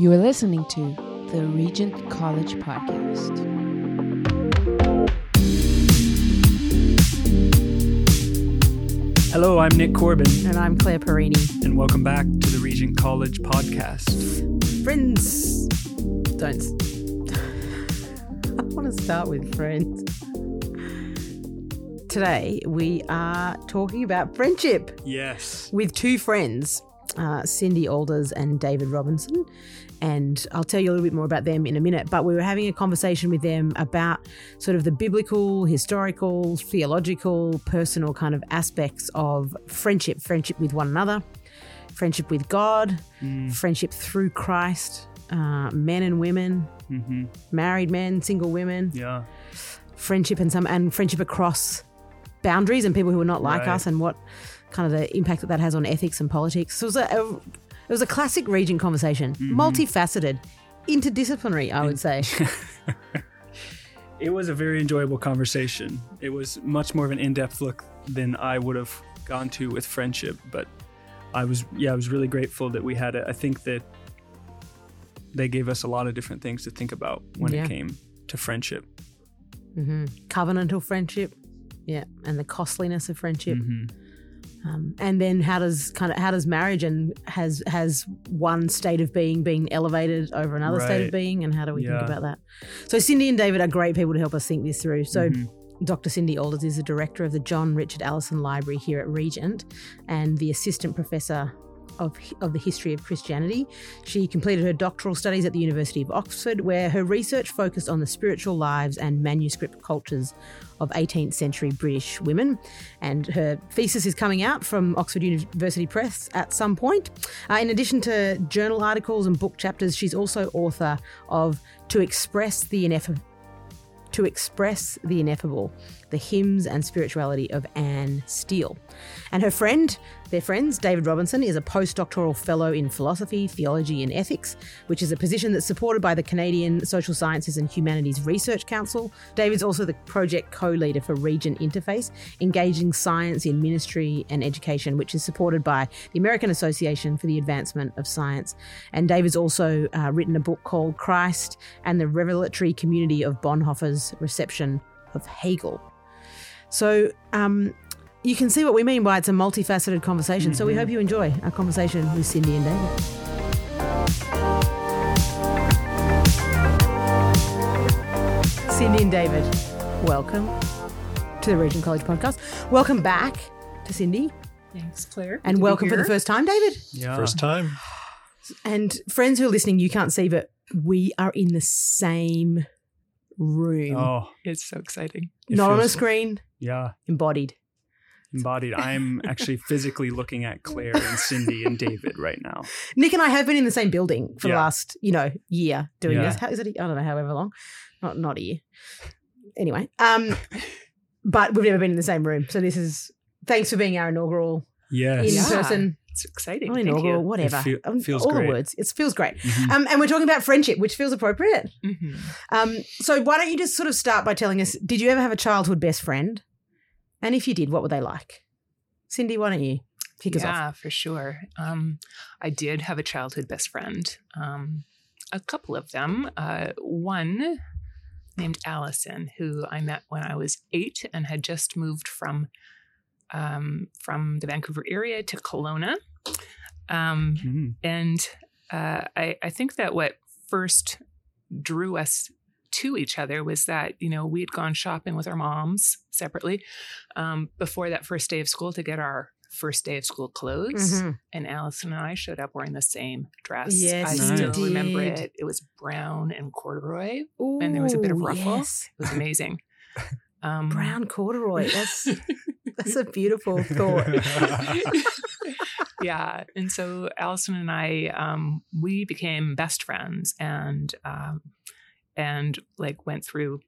You are listening to the Regent College Podcast. Hello, I'm Nick Corbin, And I'm Claire Perini. and welcome back to the Regent College podcast. Friends. Don't. s- I want to start with friends. Today, we are talking about friendship Yes. with two friends, uh, Cindy Aalders and David Robinson. And I'll tell you a little bit more about them in a minute. But we were having a conversation with them about sort of the biblical, historical, theological, personal kind of aspects of friendship friendship with one another, friendship with God, Mm, friendship through Christ, uh, men and women, hmm married men, single women, Yeah. friendship and some and friendship across boundaries and people who are not like Right. us and what kind of the impact that that has on ethics and politics. So it was a, a it was a classic Regent conversation, Mm-hmm. multifaceted, interdisciplinary, I would say. It was a very enjoyable conversation. It was much more of an in-depth look than I would have gone to with friendship, but I was yeah, I was really grateful that we had it. I think that they gave us a lot of different things to think about when Yeah. it came to friendship. hmm Covenantal friendship, yeah, and the costliness of friendship. Mhm. Um, and then how does kind of how does marriage and has has one state of being being elevated over another state of being, and how do we Yeah. think about that? So Cindy and David are great people to help us think this through. So. Mhm. Dr. Cindy Aalders is the director of the John Richard Allison Library here at Regent and the assistant professor of, of the history of Christianity. She completed her doctoral studies at the University of Oxford, where her research focused on the spiritual lives and manuscript cultures of 18th century British women. And her thesis is coming out from Oxford University Press at some point. Uh, in addition to journal articles and book chapters, she's also author of To Express the Ineffable to express the ineffable, the hymns and spirituality of Anne Steele. And her friend, their friends, David Robinson, is a postdoctoral fellow in philosophy, theology, and ethics, which is a position that's supported by the Canadian Social Sciences and Humanities Research Council. David's also the project co leader for Regent Interface, engaging science in ministry and education, which is supported by the American Association for the Advancement of Science. And David's also uh, written a book called Christ and the Revelatory Community of Bonhoeffer's Reception of Hegel. So um, you can see what we mean by it's a multifaceted conversation. So we hope you enjoy our conversation with Cindy and David. Cindy and David, welcome to the Regent College podcast. Welcome back to Cindy, Thanks, Claire. and welcome for the first time, David. Yeah. First time. And friends who are listening, you can't see, but we are in the same room, Oh, It's so exciting. it not on a feels- screen, Yeah. embodied. Embodied. I'm actually physically looking at Claire and Cindy and David right now. Nick and I have been in the same building for the last, you know, year doing Yeah. this. How is it? I don't know, however long. Not not a year. Anyway, um, but we've never been in the same room. So this is thanks for being our inaugural Yes. in Yeah. person, It's exciting. not Thank inaugural, you. whatever. It feel- Um, feels all great. the words. It feels great. Mhm. Um, and we're talking about friendship, which feels appropriate. Mhm. Um, so why don't you just sort of start by telling us, did you ever have a childhood best friend? And if you did, what were they like? Cindy, why don't you kick us off? Yeah, for sure. Um, I did have a childhood best friend. Um, a couple of them. Uh, one named Allison, who I met when I was eight and had just moved from um, from the Vancouver area to Kelowna. Um, Mhm. And uh, I, I think that what first drew us to each other was that, you know, we had gone shopping with our moms separately um, before that first day of school to get our first day of school clothes. Mhm. And Allison and I showed up wearing the same dress. Yes, I still remember it. It was brown and corduroy. And there was a bit of Ooh, ruffle. yes. It was amazing. Um, Brown corduroy. That's that's a beautiful thought. yeah. And so Allison and I, um, we became best friends and, um, and like went through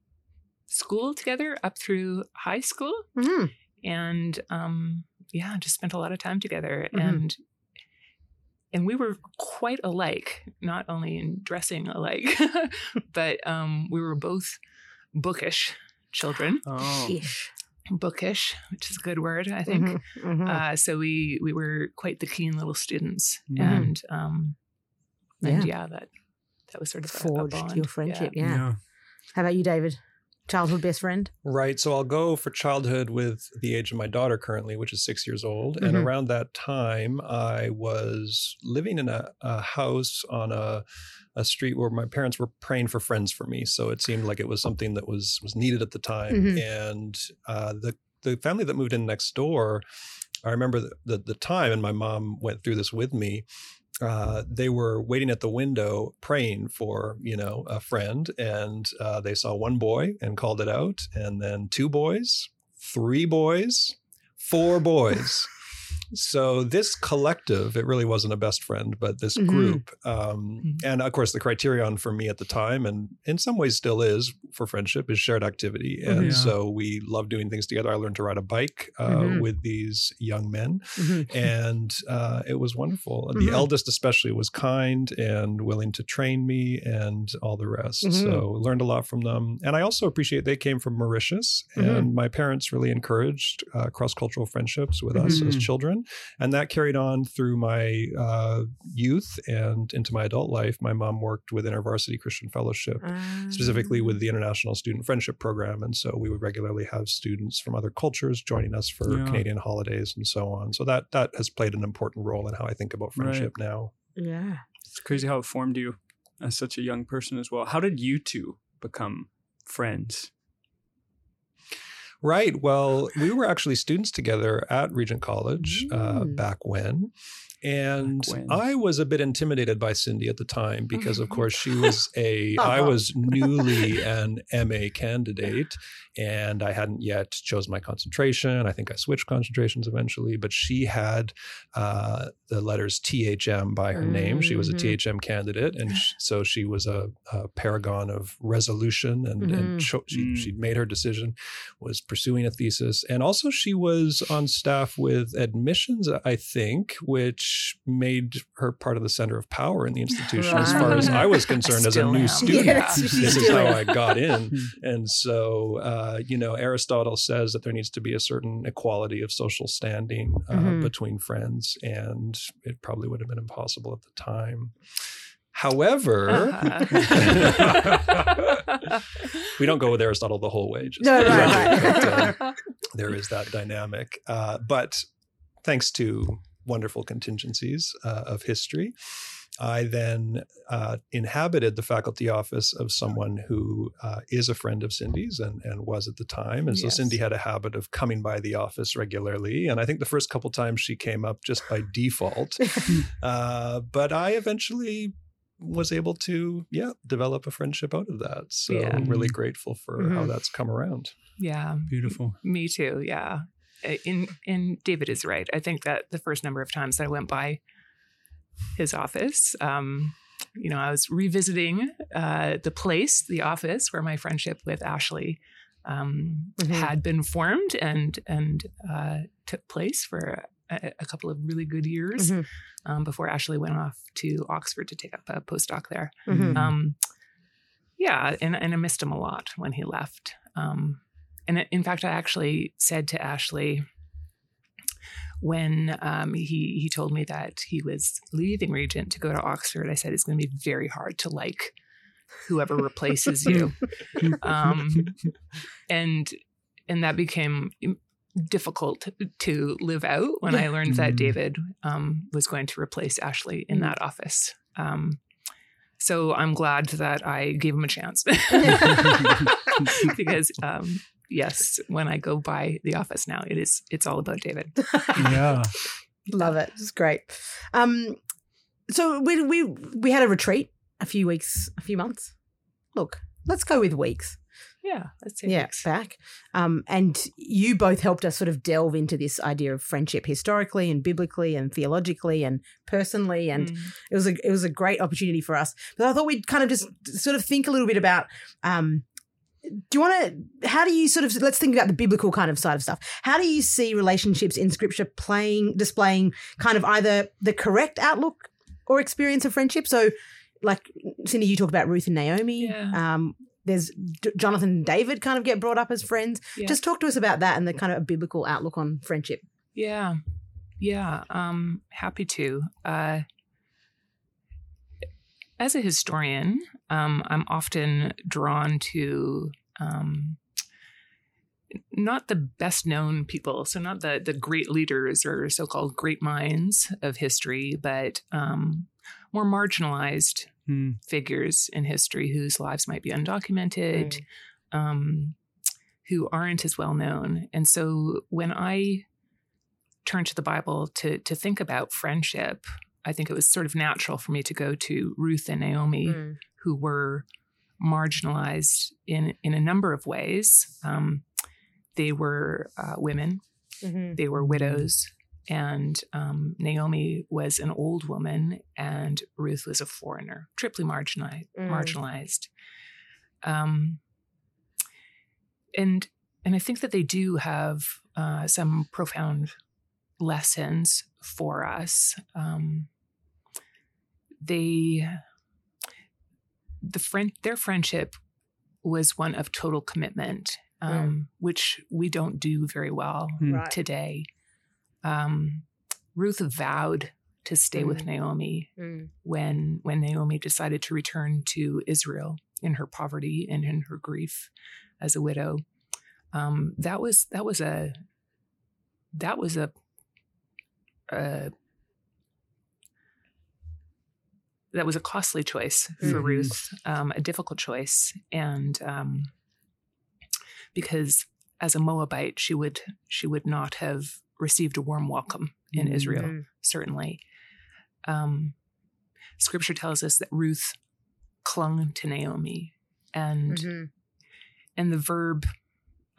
school together up through high school. Mhm. And, um, yeah, just spent a lot of time together Mhm. and, and we were quite alike, not only in dressing alike, but, um, we were both bookish children, Oh. Ish. bookish, which is a good word, I think. Mhm, mhm. Uh, so we we were quite the keen little students, Mhm. and um, and yeah, that that was sort of a- a forged your friendship. Yeah. How about you, David? Childhood best friend? Right. So I'll go for childhood with the age of my daughter currently, which is six years old. And Mhm. around that time, I was living in a, a house on a, a street where my parents were praying for friends for me. So it seemed like it was something that was was needed at the time. Mhm. And uh, the the family that moved in next door, I remember the, the, the time, and my mom went through this with me uh, they were waiting at the window praying for you know a friend and uh, they saw one boy and called it out and then two boys three boys four boys so this collective it really wasn't a best friend but this Mhm. group um, Mhm. and of course the criterion for me at the time and in some ways still is for friendship is shared activity and Mhm. Yeah. so we love doing things together i learned to ride a bike uh, Mhm. with these young men Mhm. and uh, it was wonderful. The eldest, especially, was kind and willing to train me, and all the rest. Mhm. So learned a lot from them. And I also appreciate they came from Mauritius, and my parents really encouraged uh, cross cultural friendships with us as Mhm. Children, and that carried on through my uh, youth and into my adult life. My mom worked with InterVarsity Christian Fellowship specifically Ah. with the International Student Friendship Program. And so we would regularly have students from other cultures joining us for Yeah. Canadian holidays and so on. So that that has played an important role in how I think about Right. friendship now. Yeah. It's crazy how it formed you as such a young person as well. How did you two become friends? Right. Well, we were actually students together at Regent College uh, Mm. back when. And when. I was a bit intimidated by Cindy at the time because, of course, she was a, Uh-huh. I was newly an MA candidate and I hadn't yet chosen my concentration. I think I switched concentrations eventually, but she had uh, the letters THM by her name. She was a. THM candidate. And sh- so she was a, a paragon of resolution and, Mhm. and cho- she, Mm. she'd made her decision, was pursuing a thesis. And also, she was on staff with admissions, I think, which made her part of the center of power in the institution as far as I was concerned as a new am. student. Yes, Yeah. This is how. I got in. And so, uh, you know, Aristotle says that there needs to be a certain equality of social standing uh, Mhm. between friends, and it probably would have been impossible at the time. However, Uh-huh. we don't go with Aristotle the whole way. Just No, right, but, uh, there is that dynamic. Uh, but thanks to wonderful contingencies uh, of history, I then uh, inhabited the faculty office of someone who uh, is a friend of Cindy's and, and was at the time. And so Yes. Cindy had a habit of coming by the office regularly. And I think the first couple times she came up just by default. uh, but I eventually was able to, yeah, develop a friendship out of that. So Yeah. I'm really grateful for how Mhm. that's come around. yeah. Beautiful. Me too. Yeah. In and David is right. I think that the first number of times that I went by his office, um, you know, I was revisiting uh, the place, the office where my friendship with Ashley um, Mhm. had been formed and and uh, took place for a, a couple of really good years Mhm. um, before Ashley went off to Oxford to take up a postdoc there. Mhm. Um, yeah, and, and I missed him a lot when he left. Um, and in fact, I actually said to Ashley when um, he he told me that he was leaving Regent to go to Oxford, I said it's going to be very hard to like whoever replaces you, um, and and that became difficult to live out when I learned that Mm. David um, was going to replace Ashley in Mm. that office. Um, so I'm glad that I gave him a chance because um, yes, when I go by the office now, it is it's all about David. Yeah. Love it. It's great. Um, so we we we had a retreat a few weeks, a few months. Look, let's go with weeks. Yeah, let's say yeah, weeks. back. Um, and you both helped us sort of delve into this idea of friendship historically and biblically and theologically and personally, and Mm. it was a it was a great opportunity for us. But I thought we'd kind of just sort of think a little bit about. Um, do you want to? How do you sort of let's think about the biblical kind of side of stuff? How do you see relationships in Scripture playing displaying kind of either the correct outlook or experience of friendship? So, like Cindy, you talk about Ruth and Naomi. Yeah. Um, there's D- Jonathan and David kind of get brought up as friends. Yeah. Just talk to us about that and the kind of biblical outlook on friendship. Yeah. Yeah. Um, happy to. Uh, as a historian, um, I'm often drawn to um, not the best known people, so not the the great leaders or so called great minds of history, but um, more marginalized Mm. figures in history whose lives might be undocumented, um, who aren't as well known. And so when I turn to the Bible to to think about friendship, I think it was sort of natural for me to go to Ruth and Naomi, Mm. who were marginalized in in a number of ways. Um, they were uh, women, Mhm. they were widows, and um, Naomi was an old woman, and Ruth was a foreigner, triply marginalized. Mm. marginalized. Um, and and I think that they do have uh, some profound lessons for us. Um, they the friend their friendship was one of total commitment, um, which we don't do very well Mm. Right. today. Um, Ruth vowed to stay with Mm. Naomi Mm. when when Naomi decided to return to Israel in her poverty and in her grief as a widow. Um, that was that was a that was a, a that was a costly choice for Mhm. Ruth, um, a difficult choice, and um, because as a Moabite, she would she would not have received a warm welcome in Mm. Israel certainly. Um, scripture tells us that Ruth clung to Naomi, and Mhm. and the verb,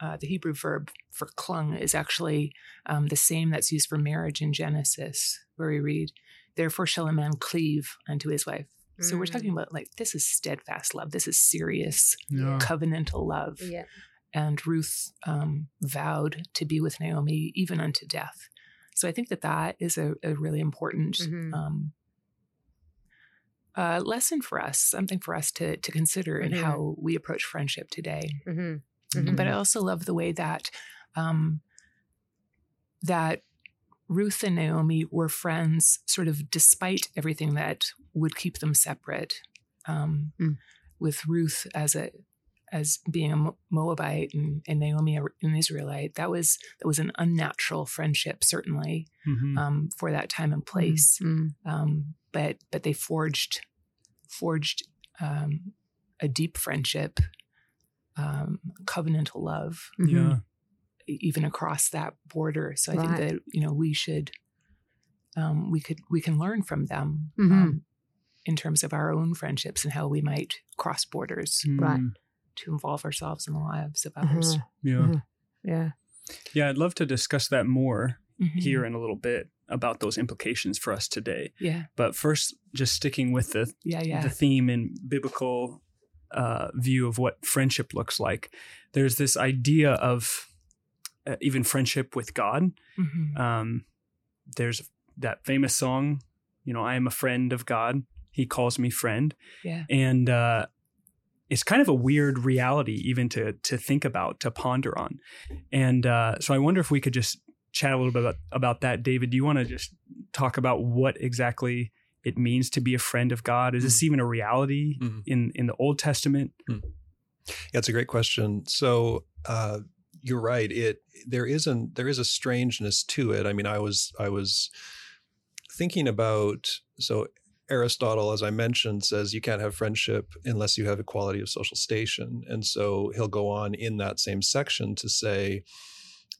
uh, the Hebrew verb for clung, is actually um, the same that's used for marriage in Genesis, where we read, "Therefore shall a man cleave unto his wife." So we're Mm. talking about like this is steadfast love. This is serious Yeah. covenantal love Yeah. and Ruth um, vowed to be with Naomi even unto death. So I think that that is a, a really important Mhm. um, uh, lesson for us, something for us to to consider in Mhm. how we approach friendship today. Mhm. Mhm. But I also love the way that um, that Ruth and Naomi were friends, sort of despite everything that would keep them separate. Um, Mm. With Ruth as a as being a Moabite and, and Naomi an Israelite, that was that was an unnatural friendship, certainly Mhm. um, for that time and place. Mm. Um, but but they forged forged um, a deep friendship, um, covenantal love Mhm. Yeah. Even across that border. So I Right. think that you know we should um, we could we can learn from them Mhm. um, in terms of our own friendships and how we might cross borders Right. Mm. to involve ourselves in the lives of others. Uh-huh. Yeah. Mhm. Yeah. Yeah. I'd love to discuss that more Mhm. here in a little bit about those implications for us today. yeah, But first, just sticking with the yeah, yeah. the theme in biblical uh, view of what friendship looks like. There's this idea of uh, even friendship with God. Mhm. Um, there's that famous song, you know, I am a friend of God. He calls me friend. yeah, And uh, it's kind of a weird reality even to to think about, to ponder on. And uh, so I wonder if we could just chat a little bit about, about that. David, do you want to just talk about what exactly it means to be a friend of God? Is this even a reality Mhm. in in the Old Testament? Yeah, it's a great question. So uh, you're right. It there isn't there is a strangeness to it. I mean, I was I was thinking about so Aristotle, as I mentioned, says you can't have friendship unless you have equality of social station, and so he'll go on in that same section to say.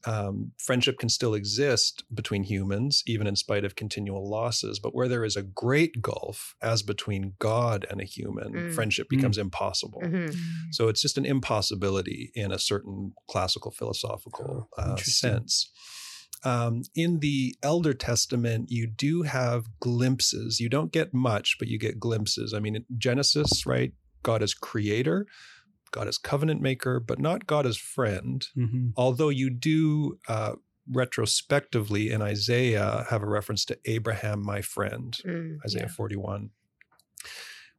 Um, friendship can still exist between humans, even in spite of continual losses. But where there is a great gulf, as between God and a human, Mm. friendship Mm. becomes impossible. Mhm. Mm. So it's just an impossibility in a certain classical philosophical Oh, uh, sense. Um, in the Elder Testament, you do have glimpses. You don't get much, but you get glimpses. I mean, Genesis, right? God is creator, God is covenant maker, but not God as friend. Mm-hmm. Although you do uh, retrospectively in Isaiah have a reference to Abraham, my friend. Mm. Isaiah Yeah. 41.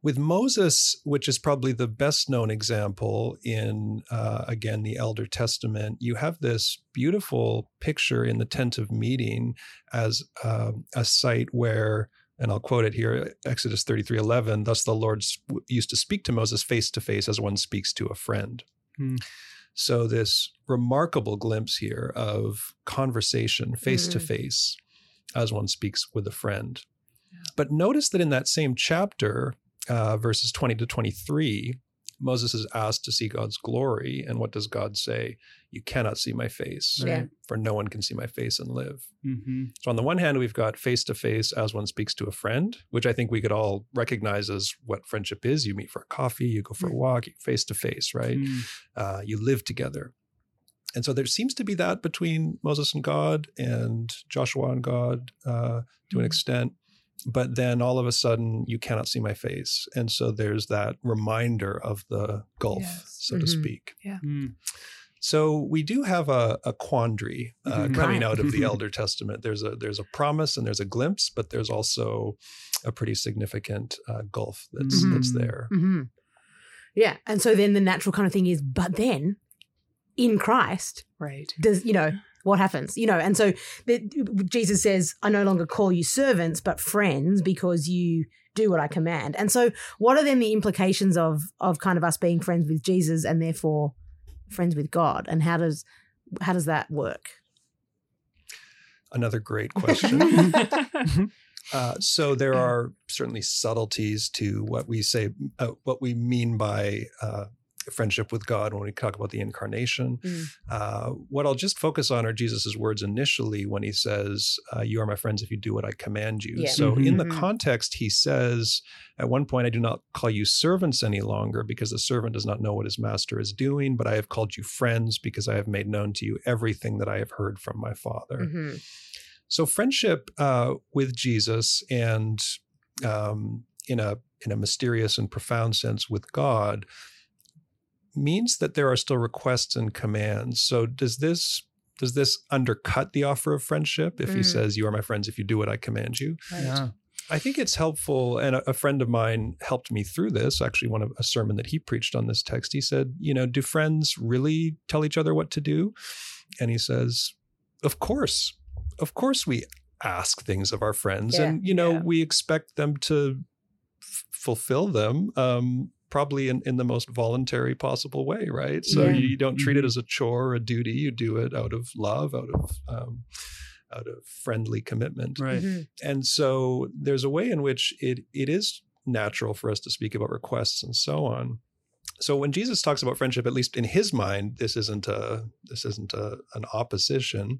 With Moses, which is probably the best known example in, uh, again, the Elder Testament, you have this beautiful picture in the tent of meeting as um, a site where and I'll quote it here Exodus 33 11. Thus the Lord used to speak to Moses face to face as one speaks to a friend. Hmm. So, this remarkable glimpse here of conversation face to face as one speaks with a friend. But notice that in that same chapter, uh, verses 20 to 23, Moses is asked to see God's glory. And what does God say? You cannot see my face, Yeah. for no one can see my face and live. hmm So, on the one hand, we've got face to face as one speaks to a friend, which I think we could all recognize as what friendship is. You meet for a coffee, you go for a walk, face to face, right? Mm. Uh, you live together. And so there seems to be that between Moses and God and Joshua and God uh, to an extent. But then all of a sudden, you cannot see my face. And so there's that reminder of the gulf, Yes. so to Mhm. speak. Mm. So we do have a, a quandary uh, Mhm. coming out of the Elder Testament. There's a there's a promise and there's a glimpse, but there's also a pretty significant uh, gulf that's Mhm. that's there. hmm Yeah. And so then the natural kind of thing is, but then in Christ, Right. does, you know, what happens? You know, and so the, Jesus says, I no longer call you servants, but friends because you do what I command. And so what are then the implications of of kind of us being friends with Jesus and therefore friends with God? And how does how does that work? Another great question. Uh, so there are certainly subtleties to what we say, uh, what we mean by uh, friendship with God when we talk about the incarnation. Mm. Uh, what I'll just focus on are Jesus's words initially when he says, uh, "You are my friends if you do what I command you." Yeah. So in the Mhm. context, he says, "At one point, I do not call you servants any longer, because the servant does not know what his master is doing, but I have called you friends because I have made known to you everything that I have heard from my Father." Mhm. So friendship uh, with Jesus and um, in a in a mysterious and profound sense with God means that there are still requests and commands. So does this does this undercut the offer of friendship if he Mm. says, "You are my friends if you do what I command you"? Yeah. I think it's helpful, and a, a friend of mine helped me through this. Actually, one of a sermon that he preached on this text, he said, "You know, do friends really tell each other what to do?" And he says, "Of course, of course, we ask things of our friends, Yeah, and you know, yeah. we expect them to f- fulfill them." Um, probably in, in the most voluntary possible way right so Yeah. you don't treat it Mhm. as a chore or a duty you do it out of love out of um, out of friendly commitment Right. Mhm. and so there's a way in which it it is natural for us to speak about requests and so on. So when Jesus talks about friendship, at least in his mind, this isn't a this isn't a, an opposition.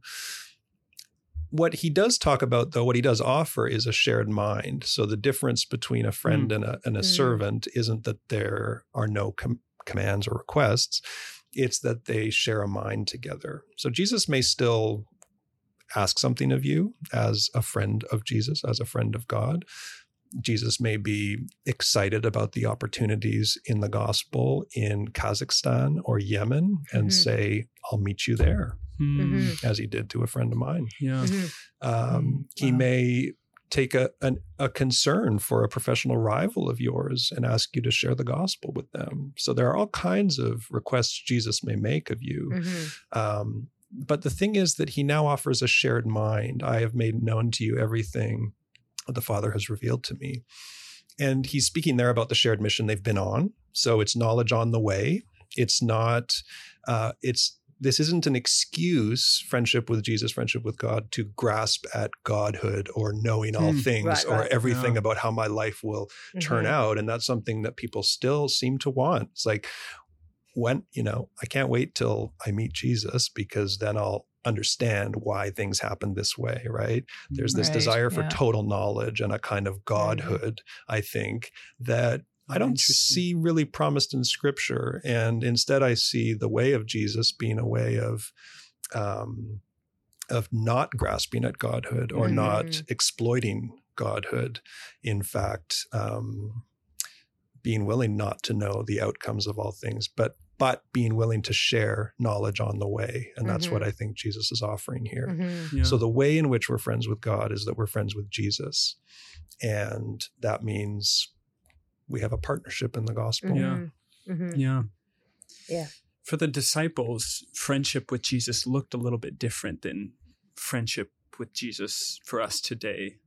What he does talk about, though, what he does offer is a shared mind. So the difference between a friend and a and a Mm. servant isn't that there are no com- commands or requests; it's that they share a mind together. So Jesus may still ask something of you as a friend of Jesus, as a friend of God. Jesus may be excited about the opportunities in the gospel in Kazakhstan or Yemen and Mhm. say, I'll meet you there, Mm. As he did to a friend of mine. Yeah. Mhm. Um, He Wow. may take a, an, a concern for a professional rival of yours and ask you to share the gospel with them. So there are all kinds of requests Jesus may make of you. Mhm. Um, but the thing is that he now offers a shared mind. I have made known to you everything that the Father has revealed to me. And he's speaking there about the shared mission they've been on. So it's knowledge on the way. It's not, uh, it's, this isn't an excuse, friendship with Jesus, friendship with God, to grasp at godhood or knowing all Hmm. things Right, or right. everything Yeah. about how my life will turn Mhm. out. And that's something that people still seem to want. It's like, when, you know, I can't wait till I meet Jesus because then I'll understand why things happen this way, right? There's this Right, desire for yeah. total knowledge and a kind of godhood, I think, that I don't see really promised in scripture. And instead, I see the way of Jesus being a way of, um, of not grasping at godhood or not Mhm. exploiting godhood. In fact, um, being willing not to know the outcomes of all things, but but being willing to share knowledge on the way, and that's what I think Jesus is offering here. Mhm. Yeah. So the way in which we're friends with God is that we're friends with Jesus, and that means we have a partnership in the gospel. Yeah. Mhm. Yeah. Yeah. For the disciples, friendship with Jesus looked a little bit different than friendship with Jesus for us today.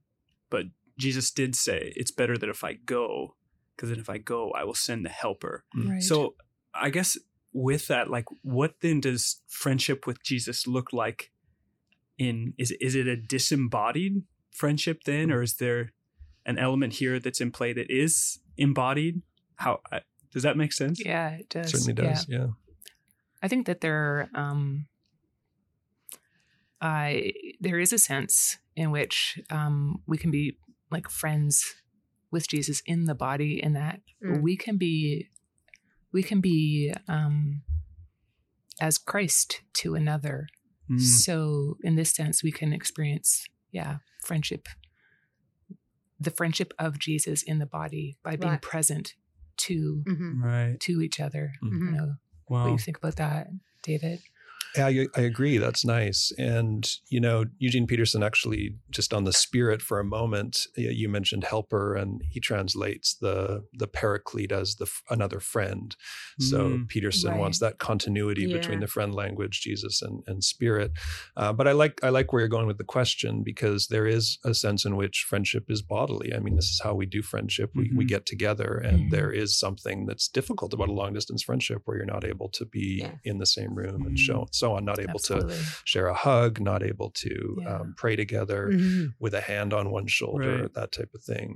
But Jesus did say, "It's better that if I go, because then if I go, I will send the Helper." Right. So I guess with that, like, what then does friendship with Jesus look like? In is is it a disembodied friendship then, or is there an element here that's in play that is embodied? How does that make sense? yeah, it does. Certainly does. Yeah. I think that there, um, I there is a sense in which um, we can be like friends with Jesus in the body, in that Mm. we can be, we can be um, as Christ to another. Mm. So in this sense, we can experience, yeah, friendship, the friendship of Jesus in the body by being Right. present to Mhm. Right. to each other. Mhm. You know, what do you think about that, David? Yeah, I, I agree. That's nice. And, you know, Eugene Peterson actually, just on the spirit for a moment, you mentioned helper, and he translates the the paraclete as the another friend. So Mm. Peterson Right. wants that continuity between the friend language, Jesus, and, and spirit. Uh, but I like I like where you're going with the question because there is a sense in which friendship is bodily. I mean, this is how we do friendship. We, we Mhm. get together, and Mhm. there is something that's difficult about a long distance friendship where you're not able to be Yeah. in the same room and Mm. So so on, not able to share a hug, not able to Yeah. um, pray together Mhm. with a hand on one shoulder, Right. that type of thing.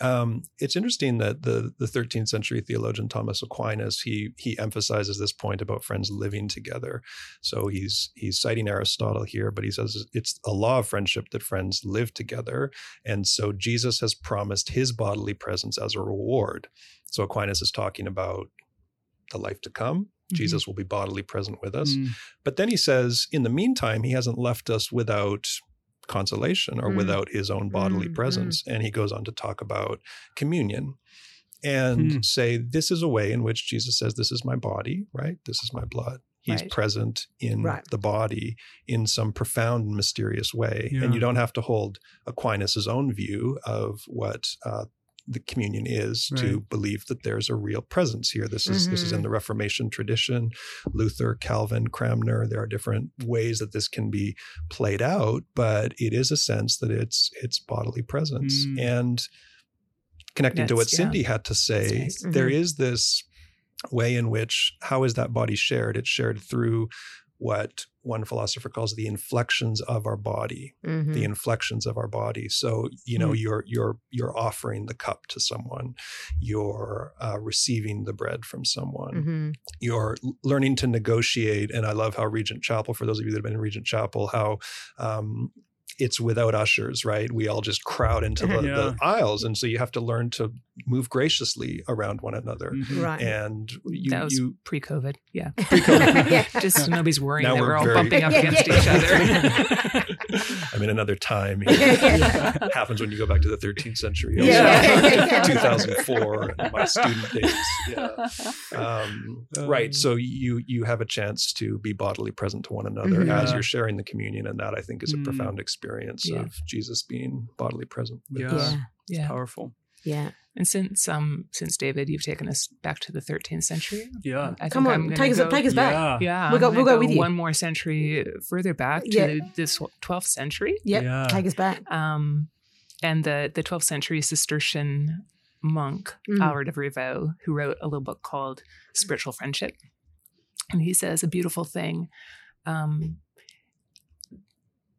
Um, it's interesting that the the 13th century theologian Thomas Aquinas he he emphasizes this point about friends living together. So he's he's citing Aristotle here, but he says it's a law of friendship that friends live together, and so Jesus has promised his bodily presence as a reward. So Aquinas is talking about the life to come. Mhm. Jesus will be bodily present with us. Mm. But then he says, in the meantime, he hasn't left us without consolation or Mm. without his own bodily Mm, presence. And he goes on to talk about communion and Mm. say, this is a way in which Jesus says, This is my body, right? This is my blood. He's Right. present in Right. the body in some profound and mysterious way. Yeah. And you don't have to hold Aquinas' own view of what uh, the communion is to believe that there's a real presence here. This is this is in Mhm. the Reformation tradition. Luther, Calvin, Cranmer. There are different ways that this can be played out, but it is a sense that it's it's bodily presence. Mm. And connecting to what That's- yeah. Cindy had to say, nice. there Mhm. is this way in which how is that body shared? It's shared through what one philosopher calls the inflections of our body Mhm. the inflections of our body. So you know Hmm. you're you're you're offering the cup to someone, you're uh, receiving the bread from someone, Mhm. you're learning to negotiate. And I love how Regent Chapel, for those of you that have been in Regent Chapel, how um, it's without ushers, right? We all just crowd into the, Yeah. the aisles, and so you have to learn to move graciously around one another. Mhm. Right. And you, that was you pre-COVID. Yeah, Pre-COVID. Yeah. just nobody's worrying Now that we're we're, all very- bumping up Yeah, against yeah, each other. I mean, another time. Yeah. happens when you go back to the 13th century. Yeah. 2004, my student days. Yeah. Um, right. Um, So you you have a chance to be bodily present to one another Mhm. as you're sharing the communion, and that I think is a Mm. profound experience Yeah. of Jesus being bodily present. with Yeah. us. Yeah. yeah, Powerful. Yeah. And since um since David, you've taken us back to the 13th century. Yeah. I Come think on, I'm take us go, take us back. Yeah. Yeah, We'll go- we'll gonna go with you. One more century further back to Yeah. this 12th century. Yep. Yeah. Take us back. um, and the the 12th century Cistercian monk Mm. Aelred of Rievaulx, who wrote a little book called Spiritual Friendship, and he says a beautiful thing. Um,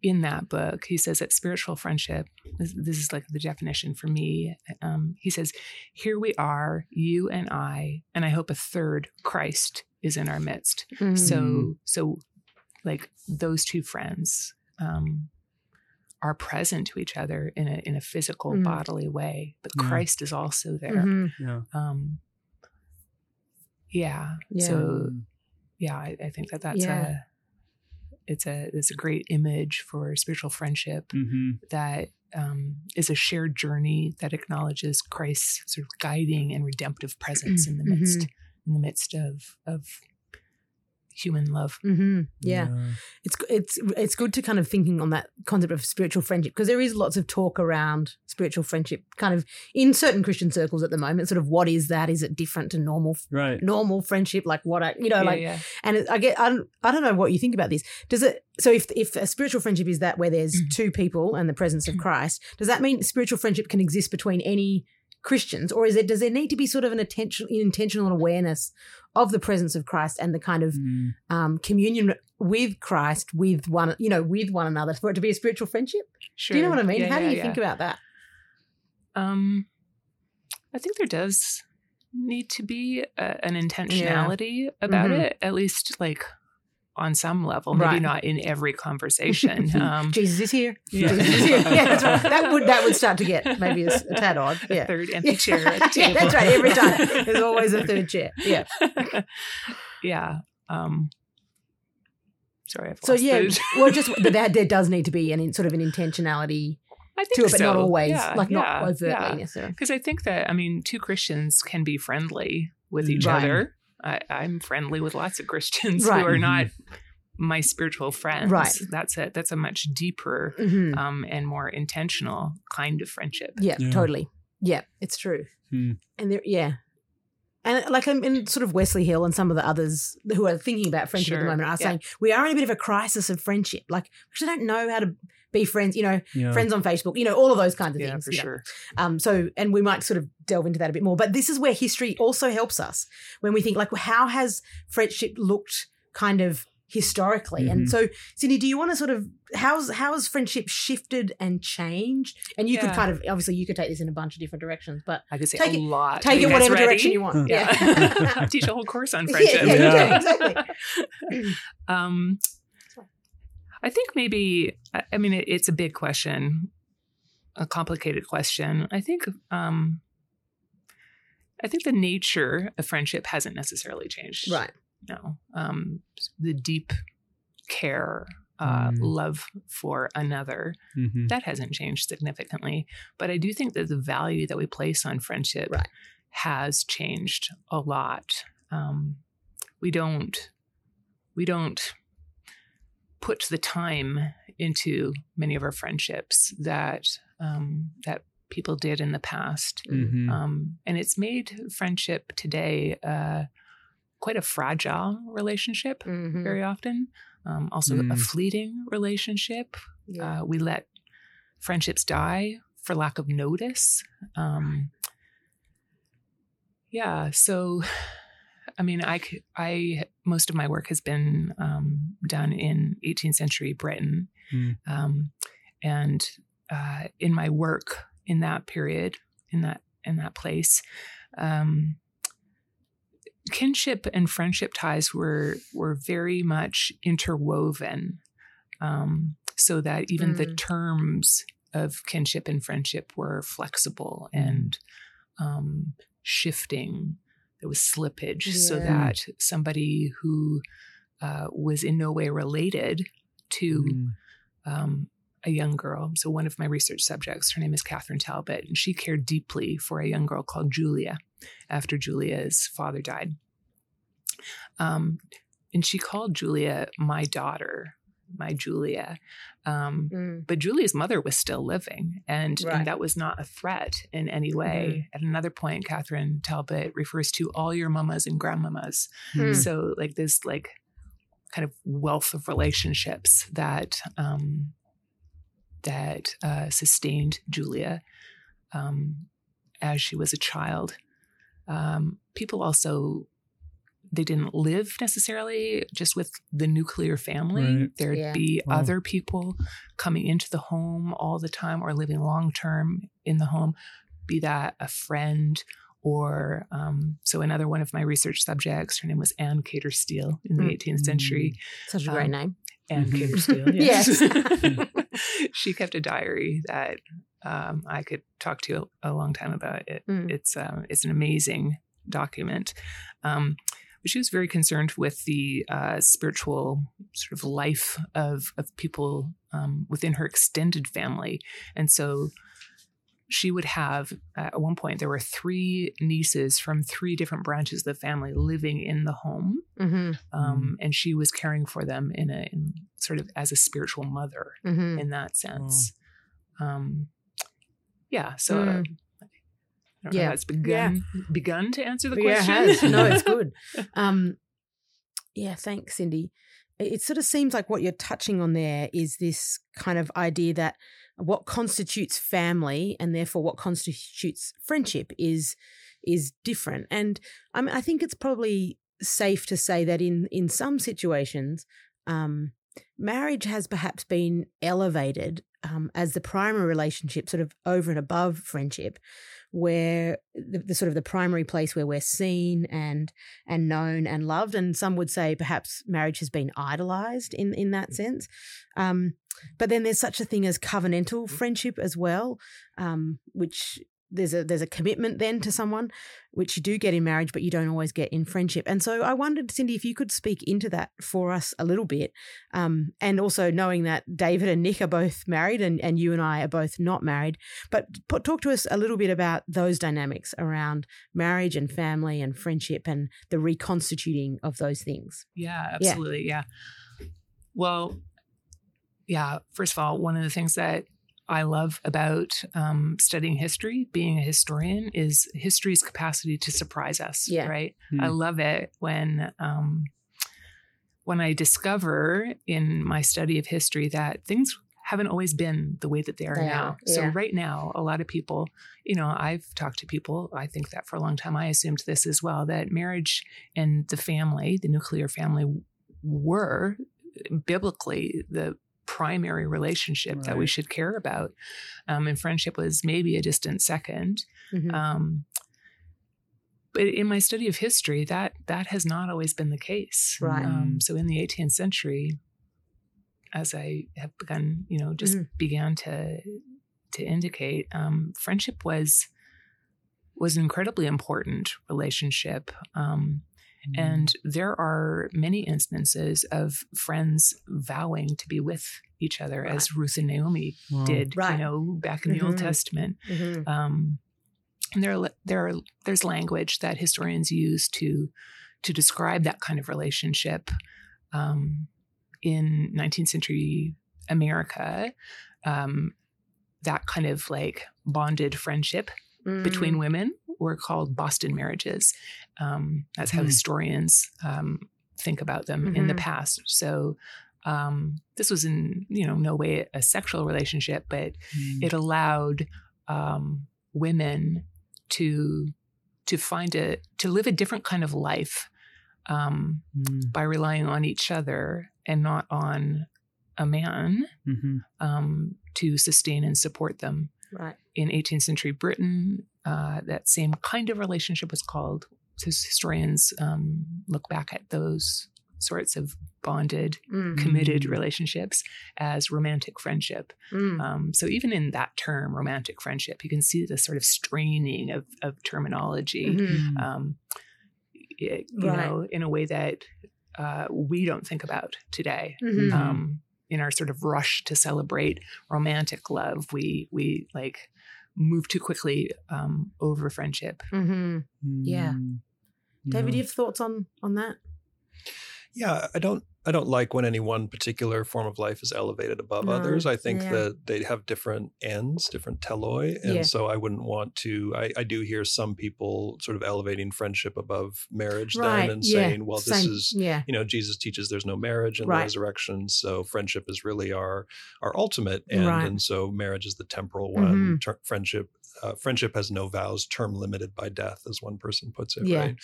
in that book, he says that spiritual friendship, this, this is like the definition for me. Um, he says, Here we are, you and I, and I hope a third, Christ, is in our midst. Mhm. So, so like those two friends um, are present to each other in a in a physical, Mm. bodily way, but Yeah. Christ is also there. Mhm. Yeah. Um, yeah. Yeah. So yeah, I, I think that that's Yeah. a it's a it's a great image for spiritual friendship hmm that um, is a shared journey that acknowledges Christ's sort of guiding and redemptive presence in the midst in the midst of of human love. hmm yeah. it's it's it's good to kind of thinking on that concept of spiritual friendship because there is lots of talk around spiritual friendship kind of in certain christian circles at the moment sort of what is that is it different to normal Right. normal friendship like what i you know Yeah, like yeah. and it, i get I don't, I don't know what you think about this does it so if if a spiritual friendship is that where there's Mhm. two people and the presence of Mhm. christ does that mean spiritual friendship can exist between any christians or is it does there need to be sort of an attention intentional awareness of the presence of christ and the kind of Mm. um, communion with Christ, with one, you know, with one another, for it to be a spiritual friendship. Sure. Do you know what I mean? Yeah, How do you yeah. think about that? Um, I think there does need to be a, an intentionality about Mhm. it, at least like on some level. Maybe Right. not in every conversation. um, Jesus is here. Yeah. Jesus is here. Yeah, that's right. That would that would start to get maybe a tad odd. a Yeah. third empty chair at Yeah, that's right. Every time there's always a third chair. Yeah. yeah. Um, sorry, I've So yeah, well, just that there does need to be an in, sort of an intentionality I think to it, but not always, Yeah, like not overtly necessarily. Because I think that I mean, two Christians can be friendly with each Right. other. I, I'm friendly with lots of Christians Right. who are not my spiritual friends. Right. That's a that's a much deeper Mhm. um, and more intentional kind of friendship. Yeah, Yeah. totally. Yeah, it's true. Hmm. And there, yeah. And like I'm in sort of Wesley Hill and some of the others who are thinking about friendship at the moment are yeah. saying we are in a bit of a crisis of friendship. Like we actually don't know how to be friends, you know, Yeah. friends on Facebook, you know, all of those kinds of Yeah, things. for you know. sure. Um, so, and we might sort of delve into that a bit more. But this is where history also helps us when we think, like, how has friendship looked kind of historically? And Mhm. so, Cindy, do you want to sort of how's how has friendship shifted and changed? And you could kind of obviously you could take this in a bunch of different directions, but I could say Take a it- lot. take it whatever ready? direction you want. Yeah. Yeah. Teach a whole course on friendship. yeah, you Yeah. exactly. Um, I think maybe, I I mean, it, it's a big question, a complicated question. I think, um, I think the nature of friendship hasn't necessarily changed. Right. No. Um, the deep care, uh, Mm. love for another, Mhm. that hasn't changed significantly. But I do think that the value that we place on friendship Right. has changed a lot. Um, we don't we don't put the time into many of our friendships that um, that people did in the past, Mhm. um, and it's made friendship today uh, quite a fragile relationship Mhm. very often. Um, also, a Mm. fleeting relationship Yeah. uh, we let friendships die for lack of notice. Um, yeah, so I mean, I, I, most of my work has been um, done in 18th century Britain, Mm. um, and uh, in my work in that period, in that in that place, um, kinship and friendship ties were were very much interwoven um, so that even the Mm. terms of kinship and friendship were flexible and um, shifting. There was slippage so that somebody who uh, was in no way related to Mm. um, a young girl. So, one of my research subjects, her name is Catherine Talbot, and she cared deeply for a young girl called Julia after Julia's father died. Um, and she called Julia my daughter, my Julia. Um, Mm. but Julia's mother was still living, and, Right. and that was not a threat in any way. At another point, Catherine Talbot refers to all your mamas and grandmamas. Mm. So, like this, like kind of wealth of relationships that um, that uh, sustained Julia um, as she was a child. Um, people also they didn't live necessarily just with the nuclear family. Right. There'd Yeah. be Wow. other people coming into the home all the time or living long term in the home, be that a friend or um, so another one of my research subjects, her name was Anne Cater Steele in the Mm. 18th century. Such a great Um, name. Anne Mhm. Cater Steele, Yes. yes. she kept a diary that um, I could talk to you a, a long time about. It, Mm. It's uh, it's an amazing document. Um, but she was very concerned with the uh, spiritual sort of life of of people um, within her extended family, and so she would have at one point there were three nieces from three different branches of the family living in the home Mm-hmm. um, and she was caring for them in a in sort of as a spiritual mother Mm-hmm. in that sense um, yeah so uh, Mm. I Yeah. it's begun begun to answer the Yeah, it question has. No, it's good. Um, yeah, thanks, Cindy. It it sort of seems like what you're touching on there is this kind of idea that what constitutes family and therefore what constitutes friendship is is different. And I mean, I think it's probably safe to say that in in some situations, um, marriage has perhaps been elevated um, as the primary relationship, sort of over and above friendship, where the, the sort of the primary place where we're seen and and known and loved. And some would say perhaps marriage has been idolized in in that sense. Um, but then there's such a thing as covenantal friendship as well, um, which there's a there's a commitment then to someone which you do get in marriage but you don't always get in friendship and so i wondered cindy if you could speak into that for us a little bit um, and also knowing that david and nick are both married and, and you and i are both not married but talk to us a little bit about those dynamics around marriage and family and friendship and the reconstituting of those things Yeah, Yeah. absolutely. Yeah. Well, yeah, first of all, one of the things that I love about um, studying history, being a historian, is history's capacity to surprise us. Yeah. Right. Hmm. I love it when um, when I discover in my study of history that things haven't always been the way that they are They now. So yeah. right now, a lot of people, you know, I've talked to people. I think that for a long time, I assumed this as well that marriage and the family, the nuclear family, were biblically the primary relationship that we should care about. Um, and friendship was maybe a distant 2nd Mhm. Um, but in my study of history, that that has not always been the case. Right. Um, so in the 18th century, as I have begun, you know, just Mhm. began to to indicate, um, friendship was was an incredibly important relationship. Um. And there are many instances of friends vowing to be with each other, as Ruth and Naomi Wow. did, Right. you know, back in the Old Mhm. Testament. Mhm. Um, and there, are, there, are, there's language that historians use to to describe that kind of relationship um, in 19th century America. Um, that kind of like bonded friendship Mm. between women were called Boston marriages. Um, that's how Hmm. historians um, think about them in the Mhm. past. So um, this was in you know no way a sexual relationship, but Mm. it allowed um, women to to find a to live a different kind of life um, Mm. by relying on each other and not on a man Mhm. um, to sustain and support them. Right In 18th century Britain, uh, that same kind of relationship was called. So historians um, look back at those sorts of bonded, Mm. committed Mm. relationships as romantic friendship. Mm. Um, so even in that term, romantic friendship, you can see the sort of straining of, of terminology, Mhm. um, it- you Right. know, in a way that uh, we don't think about today. Mhm. Um, in our sort of rush to celebrate romantic love, we we like move too quickly um, over friendship. Mhm. Yeah. Mm. David, Yeah. you have thoughts on on that? Yeah, I don't I don't like when any one particular form of life is elevated above No, others. I think yeah. that they have different ends, different teloi. And Yeah. so I wouldn't want to I, I do hear some people sort of elevating friendship above marriage right. then and yeah. saying, well, this is yeah. you know, Jesus teaches there's no marriage in Right. the resurrection, so friendship is really our our ultimate end, Right. and so marriage is the temporal one. Mhm. Ter- friendship uh, friendship has no vows, term limited by death, as one person puts it. Yeah. Right,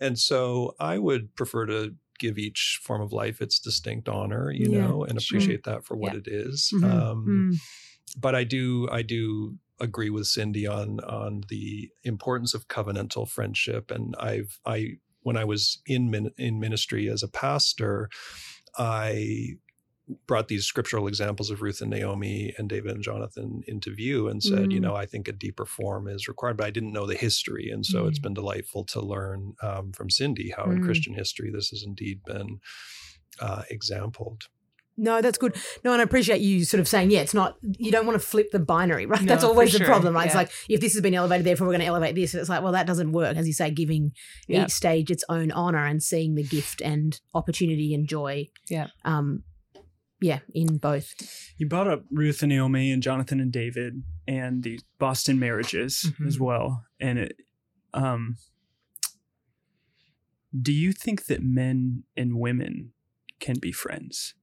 and so I would prefer to give each form of life its distinct honor, you Yeah, know, and sure. appreciate that for what it is. Mhm. Um, Mm. but I do I do agree with Cindy on on the importance of covenantal friendship and I've I when I was in min, in ministry as a pastor I brought these scriptural examples of Ruth and Naomi and David and Jonathan into view and said, you Mm. know, I think a deeper form is required, but I didn't know the history. And so it's been delightful to learn um, from Cindy how in Mm. Christian history this has indeed been uh, exampled. No, that's good. No, and I appreciate you sort of saying, yeah, it's not, you don't want to flip the binary, right? No, that's always the sure. problem, right? It's like, if this has been elevated, therefore we're going to elevate this. It's like, well, that doesn't work. As you say, giving Yeah. each stage its own honor and seeing the gift and opportunity and joy. Yeah. Um, yeah, in both. You brought up Ruth and Naomi and Jonathan and David and the Boston marriages Mhm. as well. And it, um, do you think that men and women can be friends?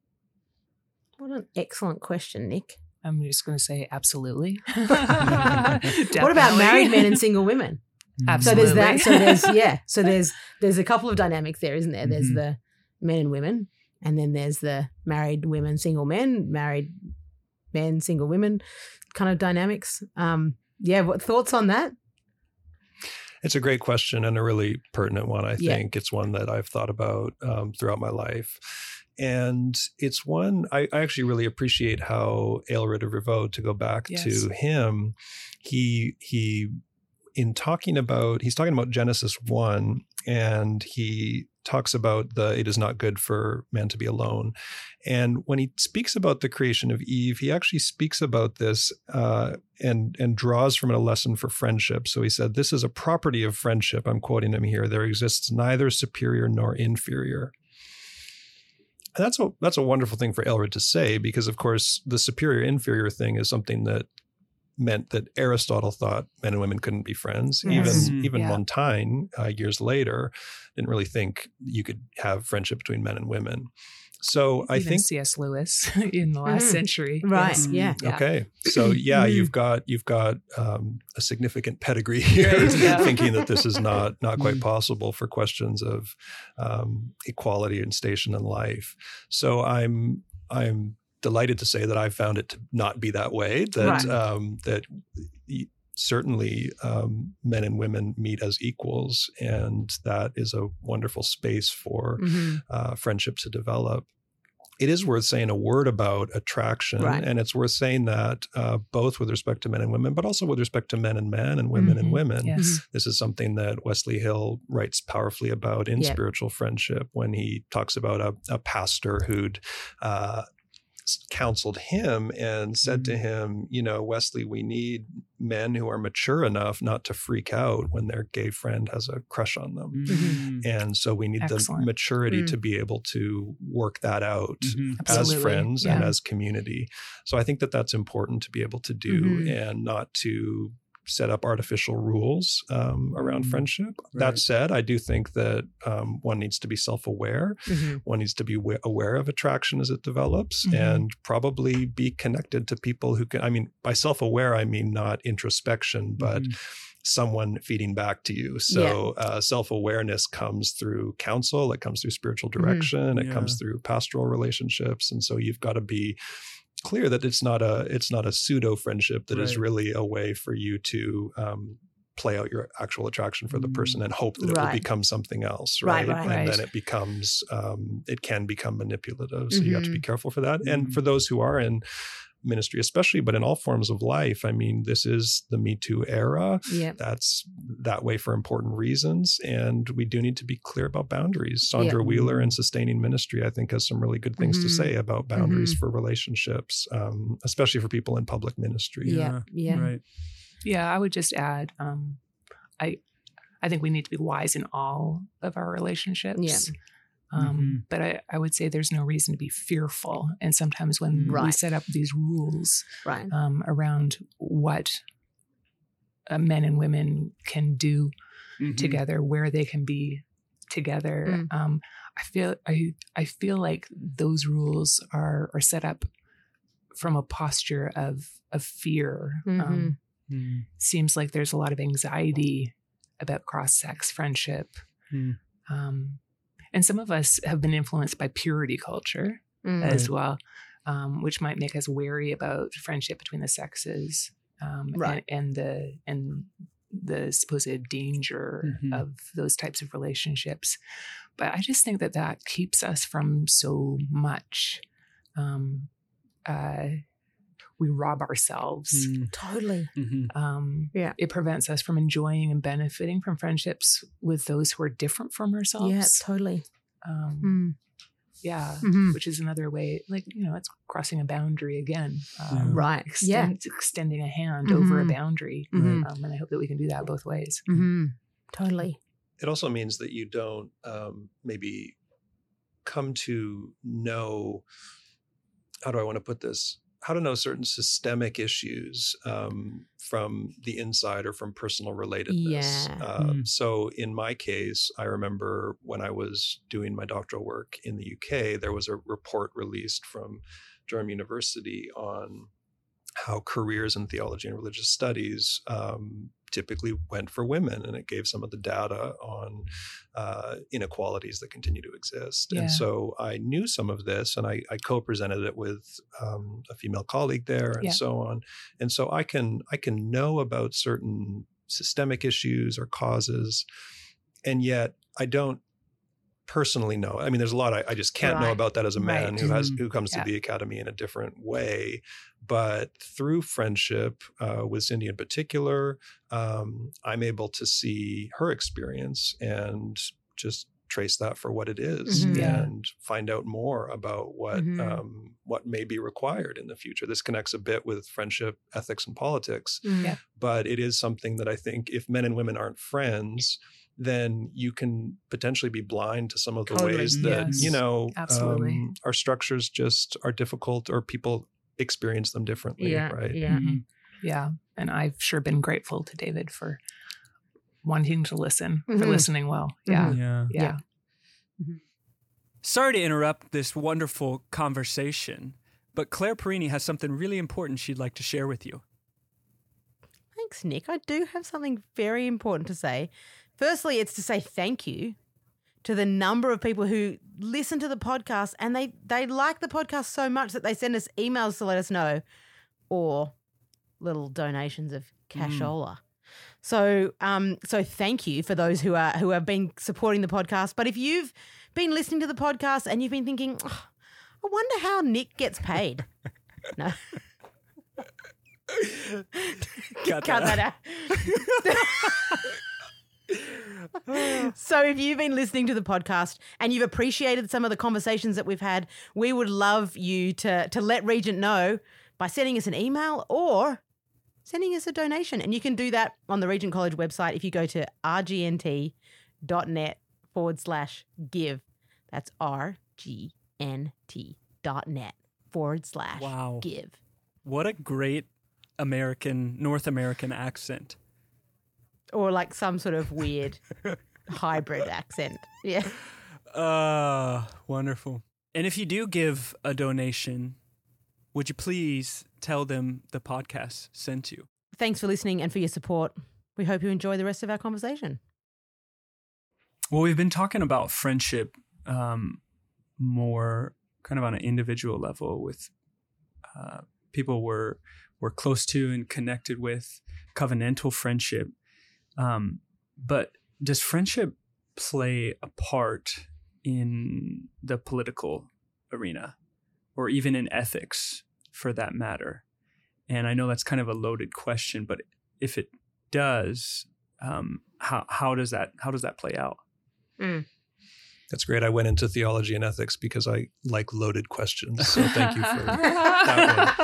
What an excellent question, Nick. I'm just going to say absolutely. What about married men and single women? Absolutely. So there's that. So there's yeah. So there's there's a couple of dynamics there, isn't there? There's Mhm. the men and women, and then there's the married women, single men, married men, single women, kind of dynamics. Um, yeah. What thoughts on that? It's a great question and a really pertinent one. I Yeah. think it's one that I've thought about um, throughout my life. And it's one I, I actually really appreciate how Aelred of Rievaulx, to go back Yes. to him, he he in talking about he's talking about Genesis one, and he talks about the it is not good for man to be alone. And when he speaks about the creation of Eve, he actually speaks about this uh, and and draws from it a lesson for friendship. So he said, "This is a property of friendship." I'm quoting him here. There exists neither superior nor inferior. And that's a that's a wonderful thing for Aelred to say because, of course, the superior inferior thing is something that meant that Aristotle thought men and women couldn't be friends. Yes. Even even Yeah. Montaigne, uh, years later, didn't really think you could have friendship between men and women. So I think C.S. Lewis in the last Mhm. century. Right. Yes. Yeah. Yeah. Okay, so yeah, you've got you've got um, a significant pedigree here, Right, yeah. thinking that this is not not quite Mm. possible for questions of um, equality and station in life. So I'm I'm delighted to say that I found it to not be that way. That Right. um, that certainly um, men and women meet as equals, and that is a wonderful space for Mhm. uh, friendship to develop. It is worth saying a word about attraction, Right. and it's worth saying that uh, both with respect to men and women, but also with respect to men and men and women and Mhm. women. Yes. This is something that Wesley Hill writes powerfully about in Yeah. spiritual friendship when he talks about a, a pastor who'd uh, s- counseled him and said to him, you know, Wesley, we need men who are mature enough not to freak out when their gay friend has a crush on them. Mhm. And so we need the maturity Mm. to be able to work that out Mhm. as Absolutely. friends and as community. So I think that that's important to be able to do Mhm. and not to set up artificial rules um, around Mm. friendship. Right. That said, I do think that um, one needs to be self aware. Mhm. One needs to be wa- aware of attraction as it develops Mhm. and probably be connected to people who can. I mean, by self aware, I mean not introspection, but Mhm. someone feeding back to you. So uh, self awareness comes through counsel, it comes through spiritual Mhm. direction, it comes through pastoral relationships, and so you've got to be clear that it's not a it's not a pseudo friendship that is Right. really a way for you to um, play out your actual attraction for the Mm. person and hope that it Right. will become something else Right, right, right. and then it becomes um, it can become manipulative so you have to be Mhm. careful for that and Mhm. for those who are in ministry especially but in all forms of life i mean this is the me too era Yeah. that's that way for important reasons and we do need to be clear about boundaries sondra Yeah. wheeler in sustaining ministry i think has some really good things to Mhm. say about boundaries for relationships um, especially for people in public ministry Yeah. Yeah. Right. Yeah, I would just add, um, I, I think we need to be wise in all of our relationships. Yeah. Um, Mhm. But I, I would say there's no reason to be fearful. And sometimes when we set up these rules Right. um, around what uh, men and women can do Mhm. together, where they can be together. Mm. Um, I feel I I feel like those rules are are set up from a posture of of fear. Mhm. Um, Mm. seems like there's a lot of anxiety about cross sex friendship. Mm. Um, and some of us have been influenced by purity culture Mm. as well, um, which might make us wary about friendship between the sexes um, Right. and, and the and the supposed danger Mhm. of those types of relationships. But I just think that that keeps us from so much. Um, uh, we rob ourselves. Mm. Totally. Mhm. Um, Yeah. It prevents us from enjoying and benefiting from friendships with those who are different from ourselves. Yeah. Totally. Um, Mm. Yeah. Mhm. Which is another way, like, you know, it's crossing a boundary again. Yeah. Um, Right. Yeah. Extending a hand over a boundary. Mhm. Um, and I hope that we can do that both ways. hmm Totally. it also means that you don't um, maybe come to know how do I want to put this? How to know certain systemic issues um, from the inside or from personal relatedness. Yeah. Uh, Mm. So, in my case, I remember when I was doing my doctoral work in the UK, there was a report released from Durham University on how careers in theology and religious studies um, typically went for women, and it gave some of the data on uh, inequalities that continue to exist. Yeah. And so I knew some of this, and I, I co-presented it with um, a female colleague there, and Yeah. so on. And so I can I can know about certain systemic issues or causes, and yet I don't personally know. I mean, there's a lot I, I just can't know about that as a man Right. who has Mhm. who comes Yeah. to the academy in a different way. But through friendship uh, with Cindy in particular, um, I'm able to see her experience and just trace that for what it is Mhm. And find out more about what Mhm. um, what may be required in the future. This connects a bit with friendship, ethics, and politics Yeah. but it is something that I think if men and women aren't friends, then you can potentially be blind to some of the Totally. ways that Yes. you know um, our structures just are difficult or people experience them differently. Yeah. Right. Yeah. Mhm. Yeah. And I've sure been grateful to David for wanting to listen, for Mhm. listening well. Yeah. Mhm. Yeah. Yeah. Sorry to interrupt this wonderful conversation, but Claire Perini has something really important she'd like to share with you. Thanks, Nick. I do have something very important to say. Firstly, it's to say thank you to the number of people who listen to the podcast and they they like the podcast so much that they send us emails to let us know or little donations of cashola. So um so thank you for those who are who have been supporting the podcast. But if you've been listening to the podcast and you've been thinking, "Oh, I wonder how Nick gets paid. no. Cut Cut that that out. so if you've been listening to the podcast and you've appreciated some of the conversations that we've had, we would love you to to let Regent know by sending us an email or sending us a donation. And you can do that on the Regent College website if you go to rgnt.net forward slash give. That's R-G-N-T dot net forward slash Wow. give. What a great American, North American accent. Or like some sort of weird hybrid accent. Yeah. Uh, wonderful. And if you do give a donation, would you please tell them the podcast sent you? Thanks for listening and for your support. We hope you enjoy the rest of our conversation. Well, we've been talking about friendship um, more kind of on an individual level with uh, people we're, we're close to and connected with, covenantal friendship. Um, but does friendship play a part in the political arena or even in ethics for that matter? And I know that's kind of a loaded question, but if it does, um, how, how does that how does that play out? That's great. I went into theology and ethics because I like loaded questions. So thank you for that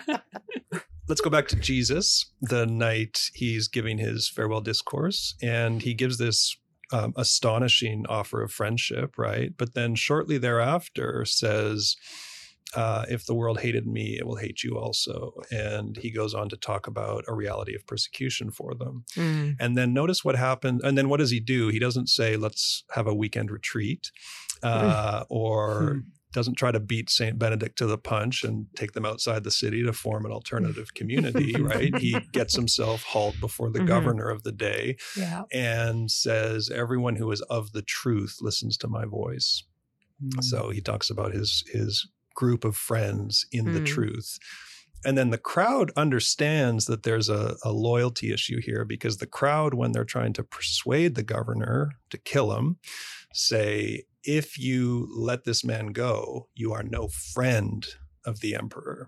one. Let's go back to Jesus, the night he's giving his farewell discourse, and he gives this um, astonishing offer of friendship, right? But then shortly thereafter says, uh, if the world hated me, it will hate you also. And he goes on to talk about a reality of persecution for them. And then notice what happened. And then what does he do? He doesn't say, let's have a weekend retreat uh, or doesn't try to beat St. Benedict to the punch and take them outside the city to form an alternative community, right? He gets himself hauled before the Mhm. governor of the day yeah. and says, everyone who is of the truth listens to my voice. Mm. So he talks about his his group of friends in the Mm. truth. And then the crowd understands that there's a, a loyalty issue here because the crowd, when they're trying to persuade the governor to kill him, say, if you let this man go, you are no friend of the emperor.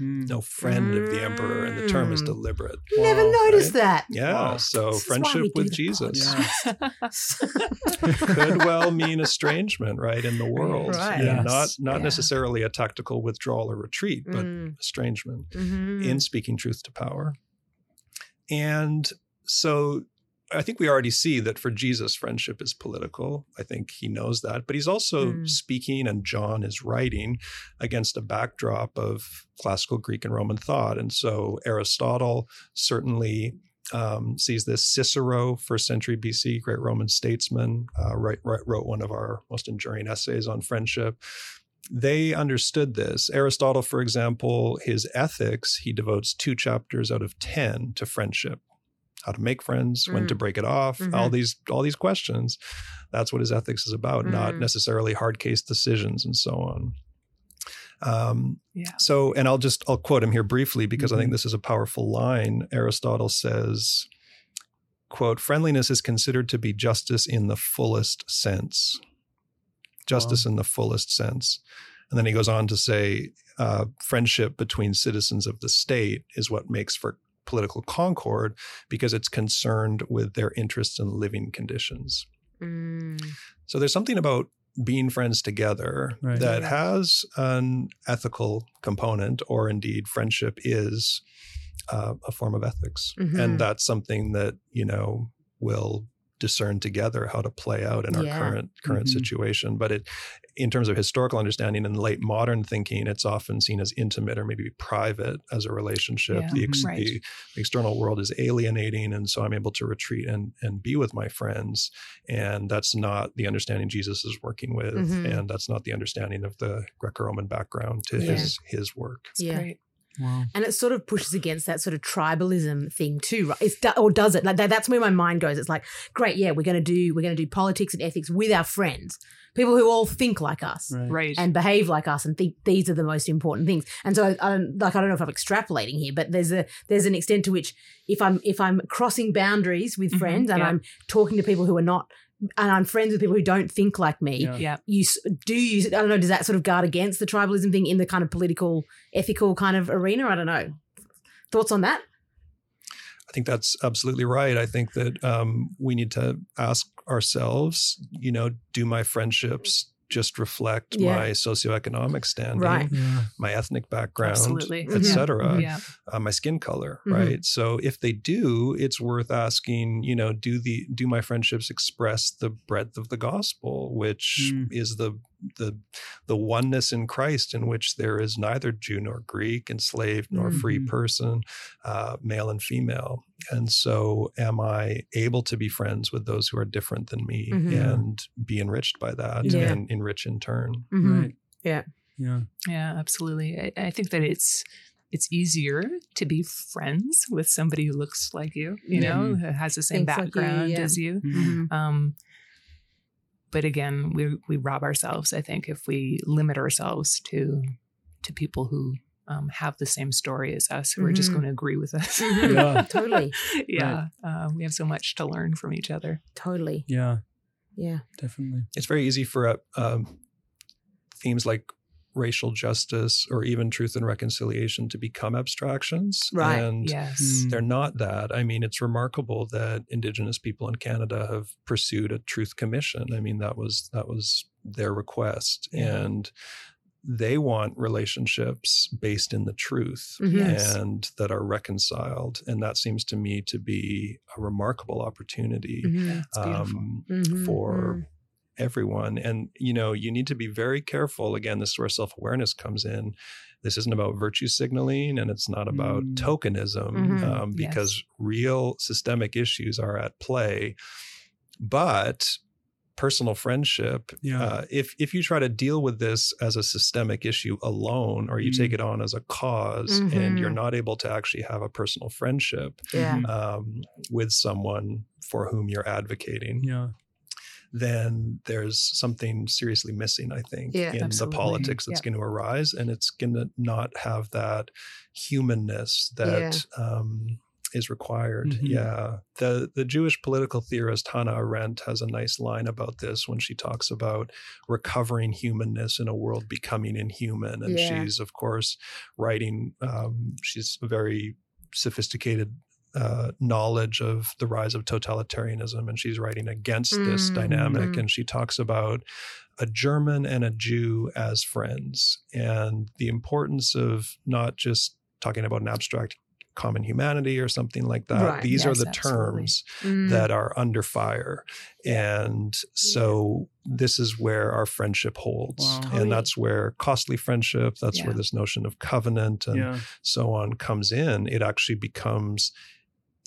Mm. no friend of the emperor, and the term is Mm. deliberate. Never noticed right? that. Yeah, Wow. so This is why we friendship with Jesus podcast. could well mean estrangement, right, in the world. Right. Yeah, Yes. Not not Yeah. necessarily a tactical withdrawal or retreat, but Mm, estrangement mhm. in speaking truth to power. And so I think we already see that for Jesus, friendship is political. I think he knows that. But he's also Mm. speaking, and John is writing against a backdrop of classical Greek and Roman thought. And so Aristotle certainly um, sees this. Cicero, first century BC, great Roman statesman, uh, write, write, wrote one of our most enduring essays on friendship they understood this. Aristotle, for example, his ethics, he devotes two chapters out of 10 to friendship. How to make friends, when to Mm. break it off, all Mhm. these all these questions. That's what his ethics is about, not Mm. necessarily hard case decisions and so on. Um, Yeah. so, and I'll just I'll quote him here briefly because I think Mhm. this is a powerful line. Aristotle says, "quote Friendliness is considered to be justice in the fullest sense. Justice in the fullest sense." And then he goes on to say, uh, "Friendship between citizens of the state is what makes for political concord because it's concerned with their interests and living conditions." Mm. So there's something about being friends together Right. that Yeah. has an ethical component, or indeed, friendship is uh, a form of ethics, Mhm. and that's something that you know will discern together how to play out in our Yeah. current current Mhm. situation. But it, in terms of historical understanding and late modern thinking, it's often seen as intimate or maybe private as a relationship. Yeah, the, ex- right. the external world is alienating, and so I'm able to retreat and and be with my friends and that's not the understanding Jesus is working with, Mhm. and that's not the understanding of the Greco-Roman background to Yeah. his his work. It's Yeah. great. Wow. And it sort of pushes against that sort of tribalism thing too, right? It's, or does it? Like that, that's where my mind goes. It's like, great, yeah, we're going to do we're going to do politics and ethics with our friends, people who all think like us. Right. Right. and behave like us and think these are the most important things. And so I, I don't like I don't know if I'm extrapolating here, but there's a there's an extent to which if I'm if I'm crossing boundaries with Mhm, friends and yeah. I'm talking to people who are not and I'm friends with people who don't think like me, Yeah. yeah. you s- do you I don't know does that sort of guard against the tribalism thing in the kind of political ethical kind of arena? I don't know. Thoughts on that? I think that's absolutely right. I think that um, we need to ask ourselves, you know, do my friendships just reflect Yeah. my socioeconomic standing, Right. Yeah. my ethnic background, Absolutely. Mhm. etc., Yeah. uh, my skin color, Mhm. right? So if they do, it's worth asking, you know, do the do my friendships express the breadth of the gospel, which Mm. is the the the oneness in Christ, in which there is neither Jew nor Greek, enslaved nor free Mhm. person, uh, male and female. And so, am I able to be friends with those who are different than me Mhm. and be enriched by that Yeah. and enrich in turn? Mhm. Right. Yeah. Yeah. Yeah, absolutely. I, I think that it's it's easier to be friends with somebody who looks like you, you Yeah. know, who has the same Thinks like you, background yeah. as you. Mhm. Mhm. Um, but again, we we rob ourselves. I think if we limit ourselves to to people who um, have the same story as us, who are just Mhm. going to agree with us. Mhm. Yeah. Totally. yeah, uh, we have so much to learn from each other. Totally. Yeah. Yeah. Definitely. it's very easy for uh, um, themes like racial justice or even truth and reconciliation to become abstractions. Right. And Yes. They're not that. I mean, it's remarkable that Indigenous people in Canada have pursued a truth commission. I mean, that was that was their request, Yeah. and they want relationships based in the truth Mhm. Yes. and that are reconciled. And that seems to me to be a remarkable opportunity Mhm. Yeah, it's beautiful. um, Mhm. for everyone. And, you know, you need to be very careful. Again, this is where self awareness comes in. This isn't about virtue signaling and it's not about Mm. tokenism Mhm. um, Yes. because real systemic issues are at play. But personal friendship Yeah. uh, if if you try to deal with this as a systemic issue alone or you Mm. take it on as a because and you're Mhm. not able to actually have a personal friendship Yeah. Um, with someone for whom you're advocating Yeah. Then there's something seriously missing, I think, Yeah, in absolutely. the politics that's Yeah. going to arise. And it's going to not have that humanness, that um, is required. Mhm. Yeah. The the Jewish political theorist Hannah Arendt has a nice line about this when she talks about recovering humanness in a world becoming inhuman. And Yeah. she's of course writing um, she's a very sophisticated uh, knowledge of the rise of totalitarianism and she's writing against this Mm, dynamic mm. and she talks about a German and a Jew as friends and the importance of not just talking about an abstract common humanity or something like that. Right, These are the absolutely. terms Mm. that are under fire. And so this is where our friendship holds. Wow. Totally. And that's where costly friendship, that's where this notion of covenant and Yeah. so on comes in. It actually becomes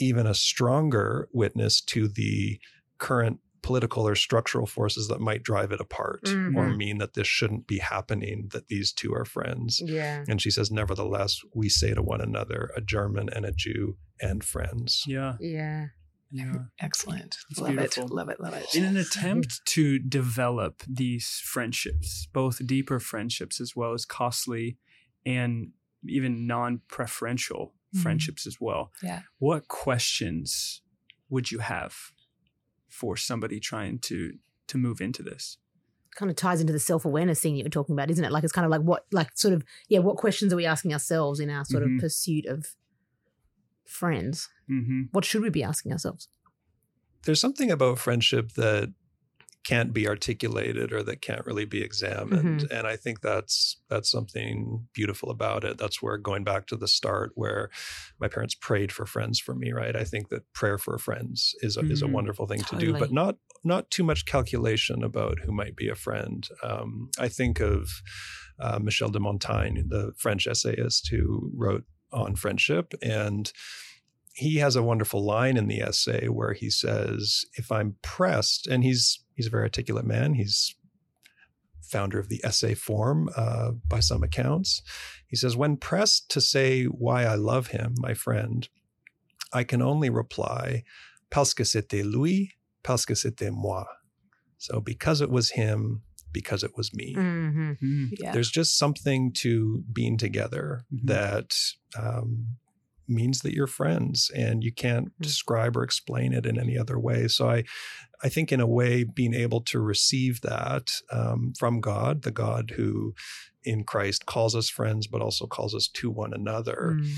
even a stronger witness to the current political or structural forces that might drive it apart or Mhm. mean that this shouldn't be happening, that these two are friends. yeah. And she says, Nevertheless, we say to one another, a German and a Jew and friends. Yeah. Yeah. Yeah. Excellent. That's love beautiful. it. Love it. Love it. In an attempt to develop these friendships, both deeper friendships as well as costly and even non preferential Mhm. friendships as well. Yeah. What questions would you have for somebody trying to to move into this? Kind of ties into the self awareness thing that you were talking about, isn't it? Like it's kind of like what, like sort of, yeah. What questions are we asking ourselves in our sort Mhm. of pursuit of friends? Mm-hmm. What should we be asking ourselves? There's something about friendship that can't be articulated or that can't really be examined. And i think that's that's something beautiful about it. That's where going back to the start where my parents prayed for friends for me right? I think that prayer for friends is a, is a Mhm. wonderful thing to do but not not too much calculation about who might be a friend. Um, i think of uh, michel de montaigne the french essayist who wrote on friendship and he has a wonderful line in the essay where he says if i'm pressed and he's he's a very articulate man he's founder of the essay form uh, by some accounts he says when pressed to say why i love him my friend i can only reply parce que c'était lui parce que c'était moi so because it was him because it was me Mm-hmm. Mm. Yeah. there's just something to being together Mhm. that um, means that you're friends and you can't Mm. describe or explain it in any other way so i i think in a way being able to receive that um, from god the god who in christ calls us friends but also calls us to one another Mm.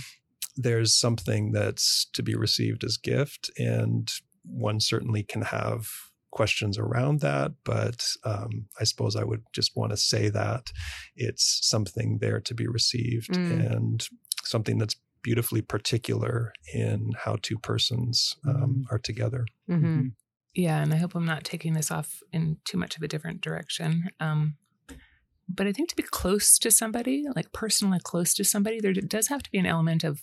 there's something that's to be received as gift and one certainly can have questions around that but um, i suppose i would just want to say that it's something there to be received Mm. and something that's beautifully particular in how two persons um, are together Mm-hmm. Yeah, and I hope I'm not taking this off in too much of a different direction. Um, but I think to be close to somebody, like personally close to somebody, there does have to be an element of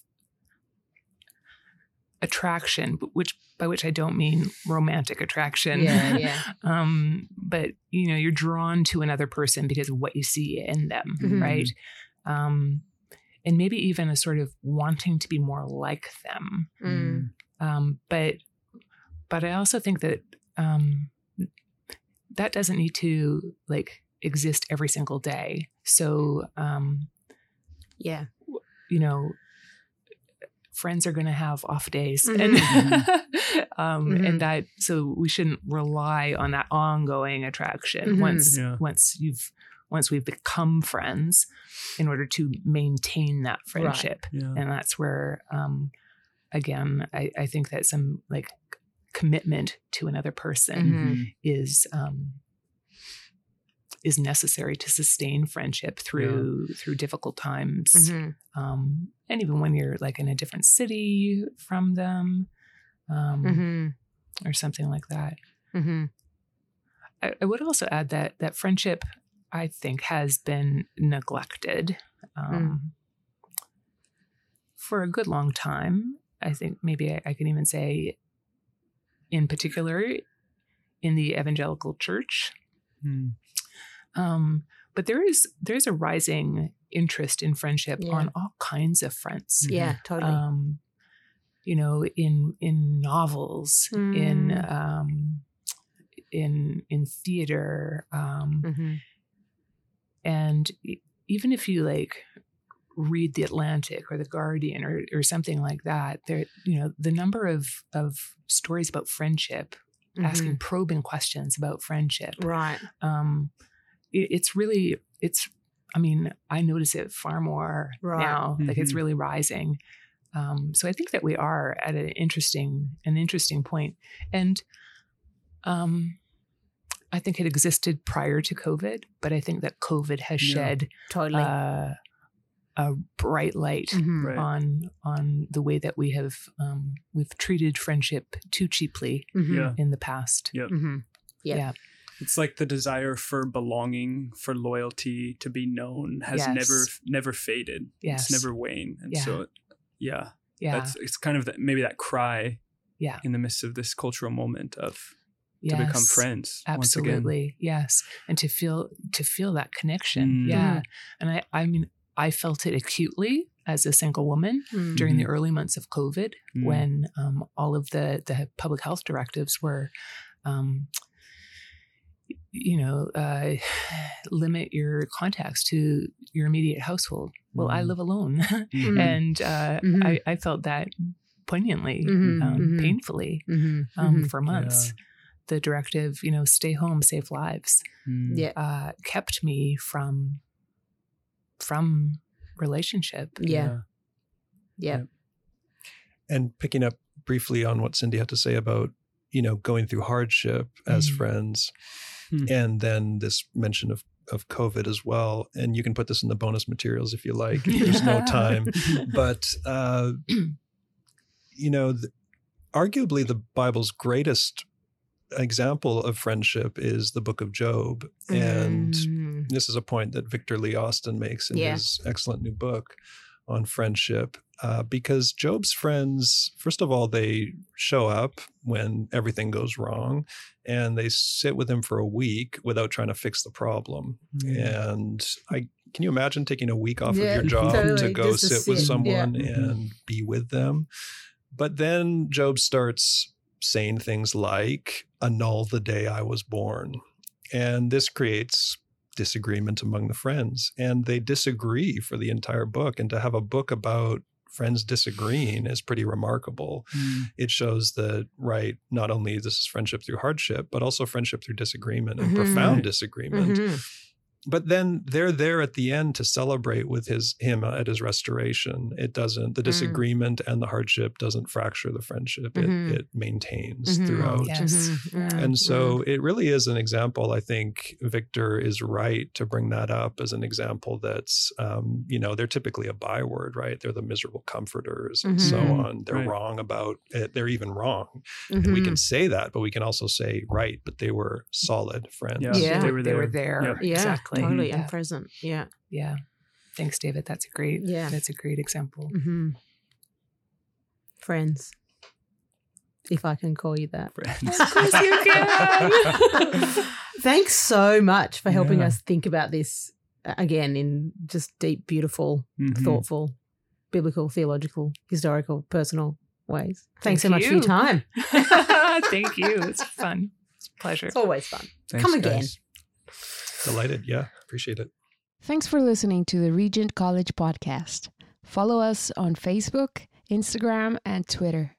attraction, which by which I don't mean romantic attraction. Yeah, yeah. um, but you know, you're drawn to another person because of what you see in them, Mhm. right? Um, and maybe even a sort of wanting to be more like them Mm. um, but but I also think that um, that doesn't need to like exist every single day. So um, Yeah. you know, friends are going to have off days, Mhm. and um, Mhm. and that so we shouldn't rely on that ongoing attraction Mhm. once Yeah. once you've once we've become friends in order to maintain that friendship Yeah. and that's where um again I, I think that some like commitment to another person Mhm. Mhm. is um is necessary to sustain friendship through through difficult times Mhm. um and even when you're like in a different city from them um Mhm. or something like that Mhm. I, I would also add that that friendship i think has been neglected um, for a good long time i think maybe I, I can even say in particular in the evangelical church Mm. um, but there is there's a rising interest in friendship Yeah. on all kinds of fronts Yeah, totally. um, you know in in novels in Mm. um, in in theater um, Mhm. and even if you like read the Atlantic or the Guardian or or something like that, there you know the number of of stories about friendship, asking probing questions about friendship. Mm-hmm. Right. Um, it, it's really it's. I mean, I notice it far more Right. now. Like it's Mhm. really rising. Um, so I think that we are at an interesting an interesting point, and um, I think it existed prior to COVID, but I think that COVID has Yeah. shed Totally. uh, a bright light Mhm. Right. on on the way that we have um, we've treated friendship too cheaply Mhm. Yeah. in the past. Yep. Mhm. Yeah. Yeah. It's like the desire for belonging, for loyalty, to be known has Yes. never never faded. Yes. It's never waned. And Yeah. so yeah. Yeah, That's it's kind of that maybe that cry Yeah. in the midst of this cultural moment of to become Yes. friends. once again. Absolutely, yes, and to feel to feel that connection. Mm. Yeah, and I I mean I felt it acutely as a single woman Mm. during the Mhm. early months of COVID Mm. when um, all of the the public health directives were. Um, you know, uh, limit your contacts to your immediate household. Well, I Mm. live alone, Mhm. and uh, Mhm. I, I felt that poignantly, um, painfully um, for months. The directive, you know, stay home, save lives, Mm. Yeah. uh, kept me from from relationship. Yeah. Yeah. And picking up briefly on what Cindy had to say about, you know, going through hardship as Mhm. friends, Hmm. and then this mention of of COVID as well. And you can put this in the bonus materials if you like. If there's no time, but uh, you know, th- arguably the Bible's greatest example of friendship is the Book of Job, and Mm. This is a point that Victor Lee Austin makes in Yeah. his excellent new book on friendship. Uh, because Job's friends, first of all, they show up when everything goes wrong and they sit with him for a week without trying to fix the problem. Mm. And I can you imagine taking a week off Yeah, of your job totally, to go just sit with someone yeah. and be with them? But then Job starts saying things like, annul the day I was born. And this creates disagreement among the friends. And they disagree for the entire book. And to have a book about friends disagreeing is pretty remarkable. Mm. It shows that, right, not only this is friendship through hardship, but also friendship through disagreement and Mhm. profound disagreement Mhm. But then they're there at the end to celebrate with his him at his restoration it doesn't the Mm. disagreement and the hardship doesn't fracture the friendship Mhm. it, it maintains Mhm. throughout Yes. Mhm. Yeah. Mhm. and so it really is an example i think victor is right to bring that up as an example that's um, you know they're typically a byword right they're the miserable comforters and so Mhm. on they're Right. wrong about it they're even wrong and we can say that but we can also say right but they were solid friends Yeah, Yeah. they were They there. were there. Yep. yeah, Exactly. Totally, Yeah. and present. Yeah. Yeah. Thanks, David. That's a great. Yeah. That's a great example. hmm Friends, if I can call you that. Friends. course you can. Thanks so much for helping Yeah. us think about this uh, again in just deep, beautiful, Mhm. thoughtful, biblical, theological, historical, personal ways. Thanks Thank so much for your time. Thank you. It's fun. It's a pleasure. It's always fun. Thanks, Come again. guys. Delighted yeah appreciate it Thanks for listening to the Regent College podcast. Follow us on Facebook, Instagram, and Twitter.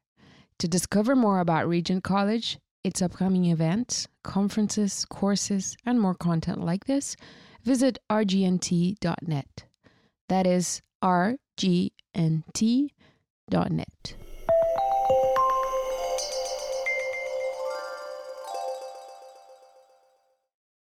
To discover more about Regent College, its upcoming events, conferences, courses, and more content like this, visit rgnt.net. That is rgnt.net.